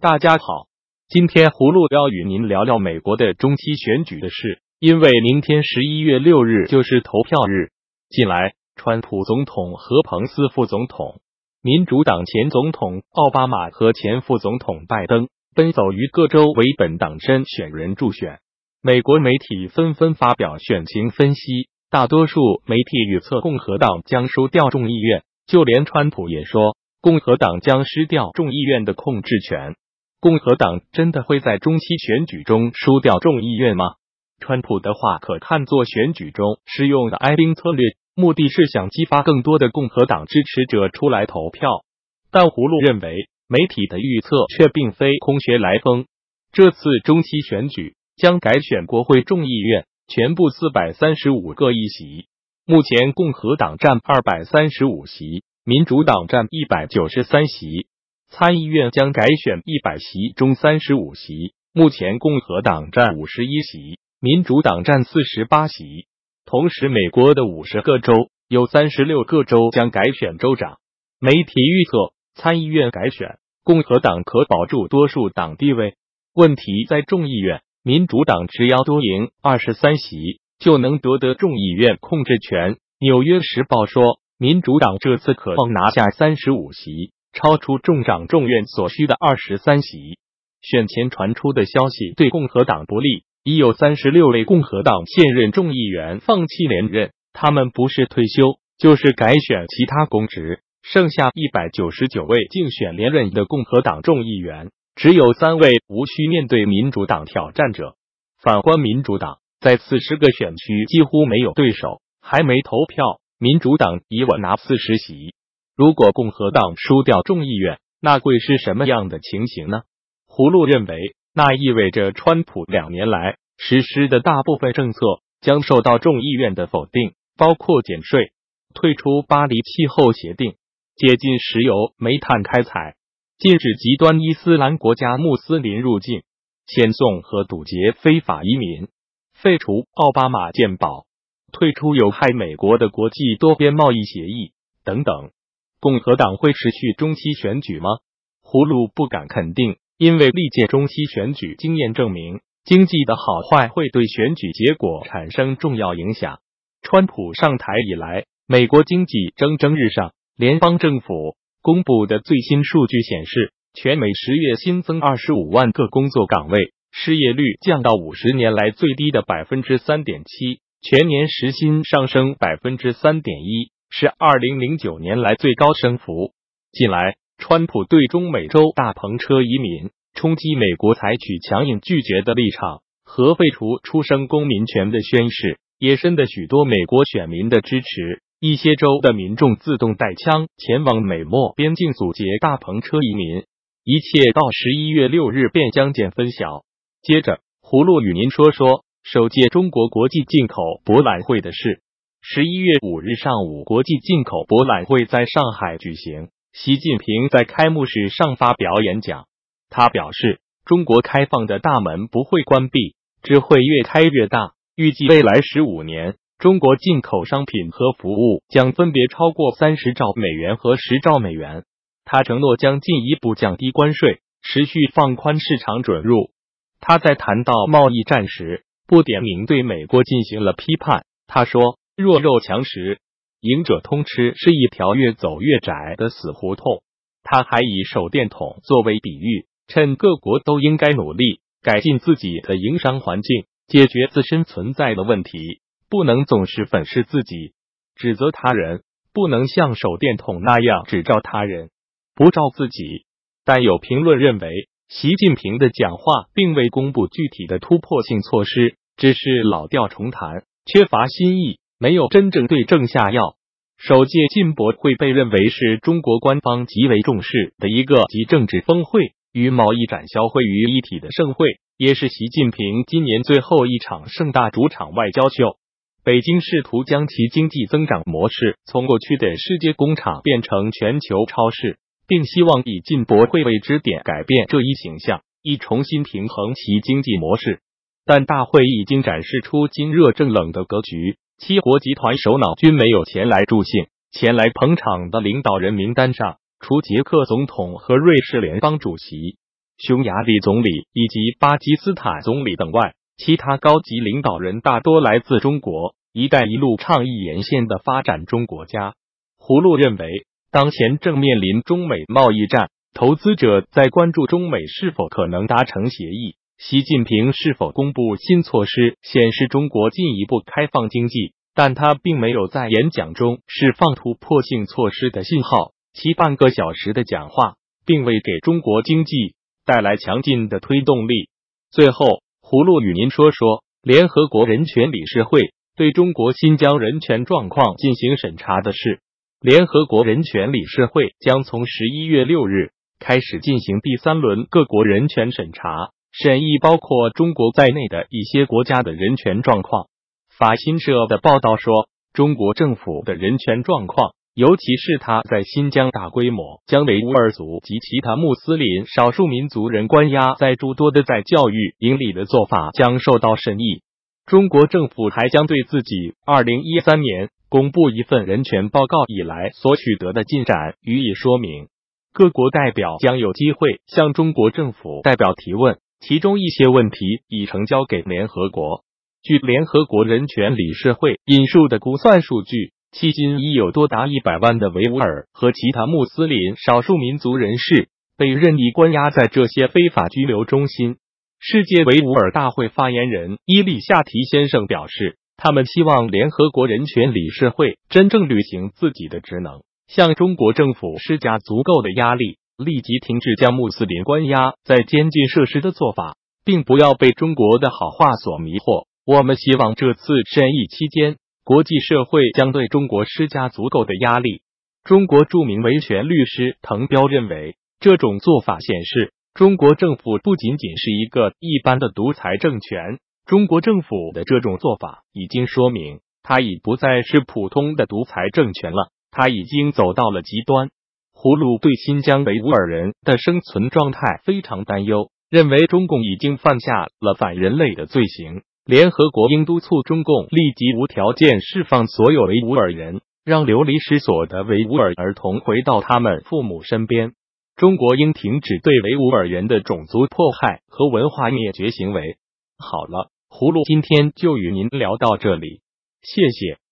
大家好，今天葫芦要与您聊聊美国的中期选举的事，因为明天十一月六日就是投票日。近来，川普总统和彭斯副总统、民主党前总统奥巴马和前副总统拜登奔走于各州为本党参选人助选。美国媒体纷纷发表选情分析，大多数媒体预测共和党将输掉众议院。就连川普也说，共和党将失掉众议院的控制权。共和党真的会在中期选举中输掉众议院吗？川普的话可看作选举中适用的哀兵策略，目的是想激发更多的共和党支持者出来投票。但葫芦认为，媒体的预测却并非空穴来风。这次中期选举将改选国会众议院全部四百三十五个议席。目前，共和党占二百三十五席，民主党占一百九十三席。参议院将改选一百席中三十五席，目前共和党占五十一席，民主党占四十八席。同时，美国的五十个州有三十六个州将改选州长。媒体预测，参议院改选，共和党可保住多数党地位。问题在众议院，民主党只要多赢二十三席。就能夺得众议院控制权。纽约时报说，民主党这次渴望拿下三十五席，超出众长众院所需的二十三席。选前传出的消息对共和党不利，已有三十六位共和党现任众议员放弃连任，他们不是退休，就是改选其他公职。剩下一百九十九位竞选连任的共和党众议员，只有三位无需面对民主党挑战者。反观民主党。在四十个选区几乎没有对手，还没投票，民主党已稳拿四十席。如果共和党输掉众议院，那会是什么样的情形呢？葫芦认为，那意味着川普两年来实施的大部分政策将受到众议院的否定，包括减税、退出巴黎气候协定、接近石油煤炭开采、禁止极端伊斯兰国家穆斯林入境、遣送和堵截非法移民。废除奥巴马健保，退出有害美国的国际多边贸易协议等等，共和党会持续中期选举吗？葫芦不敢肯定，因为历届中期选举经验证明，经济的好坏会对选举结果产生重要影响。川普上台以来，美国经济蒸蒸日上，联邦政府公布的最新数据显示，全美十月新增二十五万个工作岗位。失业率降到五十年来最低的百分之三点七，全年时薪上升百分之三点一，是二零零九年来最高升幅。近来，川普对中美洲大篷车移民冲击美国采取强硬拒绝的立场和废除出生公民权的宣誓，也深得许多美国选民的支持。一些州的民众自动带枪前往美墨边境阻截大篷车移民，一切到十一月六日便将见分晓。接着，葫芦与您说说首届中国国际进口博览会的事。十一月五日上午，国际进口博览会在上海举行。习近平在开幕式上发表演讲，他表示，中国开放的大门不会关闭，只会越开越大。预计未来十五年，中国进口商品和服务将分别超过三十兆美元和十兆美元。他承诺将进一步降低关税，持续放宽市场准入。他在谈到贸易战时，不点名对美国进行了批判。他说：“弱肉强食，赢者通吃是一条越走越窄的死胡同。”他还以手电筒作为比喻，趁各国都应该努力改进自己的营商环境，解决自身存在的问题，不能总是粉饰自己，指责他人，不能像手电筒那样只照他人，不照自己。但有评论认为。习近平的讲话并未公布具体的突破性措施，只是老调重弹，缺乏新意，没有真正对症下药。首届进博会被认为是中国官方极为重视的一个集政治峰会与贸易展销会于一体的盛会，也是习近平今年最后一场盛大主场外交秀。北京试图将其经济增长模式从过去的世界工厂变成全球超市。并希望以进博会为支点改变这一形象，以重新平衡其经济模式。但大会已经展示出今热正冷的格局，七国集团首脑均没有前来助兴。前来捧场的领导人名单上，除捷克总统和瑞士联邦主席，匈牙利总理以及巴基斯坦总理等外，其他高级领导人大多来自中国“一带一路”倡议沿线的发展中国家。胡路认为，当前正面临中美贸易战，投资者在关注中美是否可能达成协议，习近平是否公布新措施，显示中国进一步开放经济。但他并没有在演讲中释放突破性措施的信号，其半个小时的讲话并未给中国经济带来强劲的推动力。最后，葫芦与您说说联合国人权理事会对中国新疆人权状况进行审查的事。联合国人权理事会将从十一月六日开始进行第三轮各国人权审查，审议包括中国在内的一些国家的人权状况。法新社的报道说，中国政府的人权状况，尤其是他在新疆大规模将维吾尔族及其他穆斯林少数民族人关押在诸多的在教育营里的做法，将受到审议。中国政府还将对自己二零一三年公布一份人权报告以来所取得的进展予以说明。各国代表将有机会向中国政府代表提问，其中一些问题已呈交给联合国。据联合国人权理事会引述的估算数据，迄今已有多达一百万的维吾尔和其他穆斯林少数民族人士被任意关押在这些非法拘留中心。世界维吾尔大会发言人伊利夏提先生表示，他们希望联合国人权理事会真正履行自己的职能，向中国政府施加足够的压力，立即停止将穆斯林关押在监禁设施的做法，并不要被中国的好话所迷惑。我们希望这次审议期间，国际社会将对中国施加足够的压力。中国著名维权律师滕彪认为，这种做法显示中国政府不仅仅是一个一般的独裁政权。中国政府的这种做法已经说明，它已不再是普通的独裁政权了，它已经走到了极端。葫芦对新疆维吾尔人的生存状态非常担忧，认为中共已经犯下了反人类的罪行。联合国应督促中共立即无条件释放所有维吾尔人，让流离失所的维吾尔儿童回到他们父母身边。中国应停止对维吾尔人的种族迫害和文化灭绝行为。好了，葫芦今天就与您聊到这里，谢谢。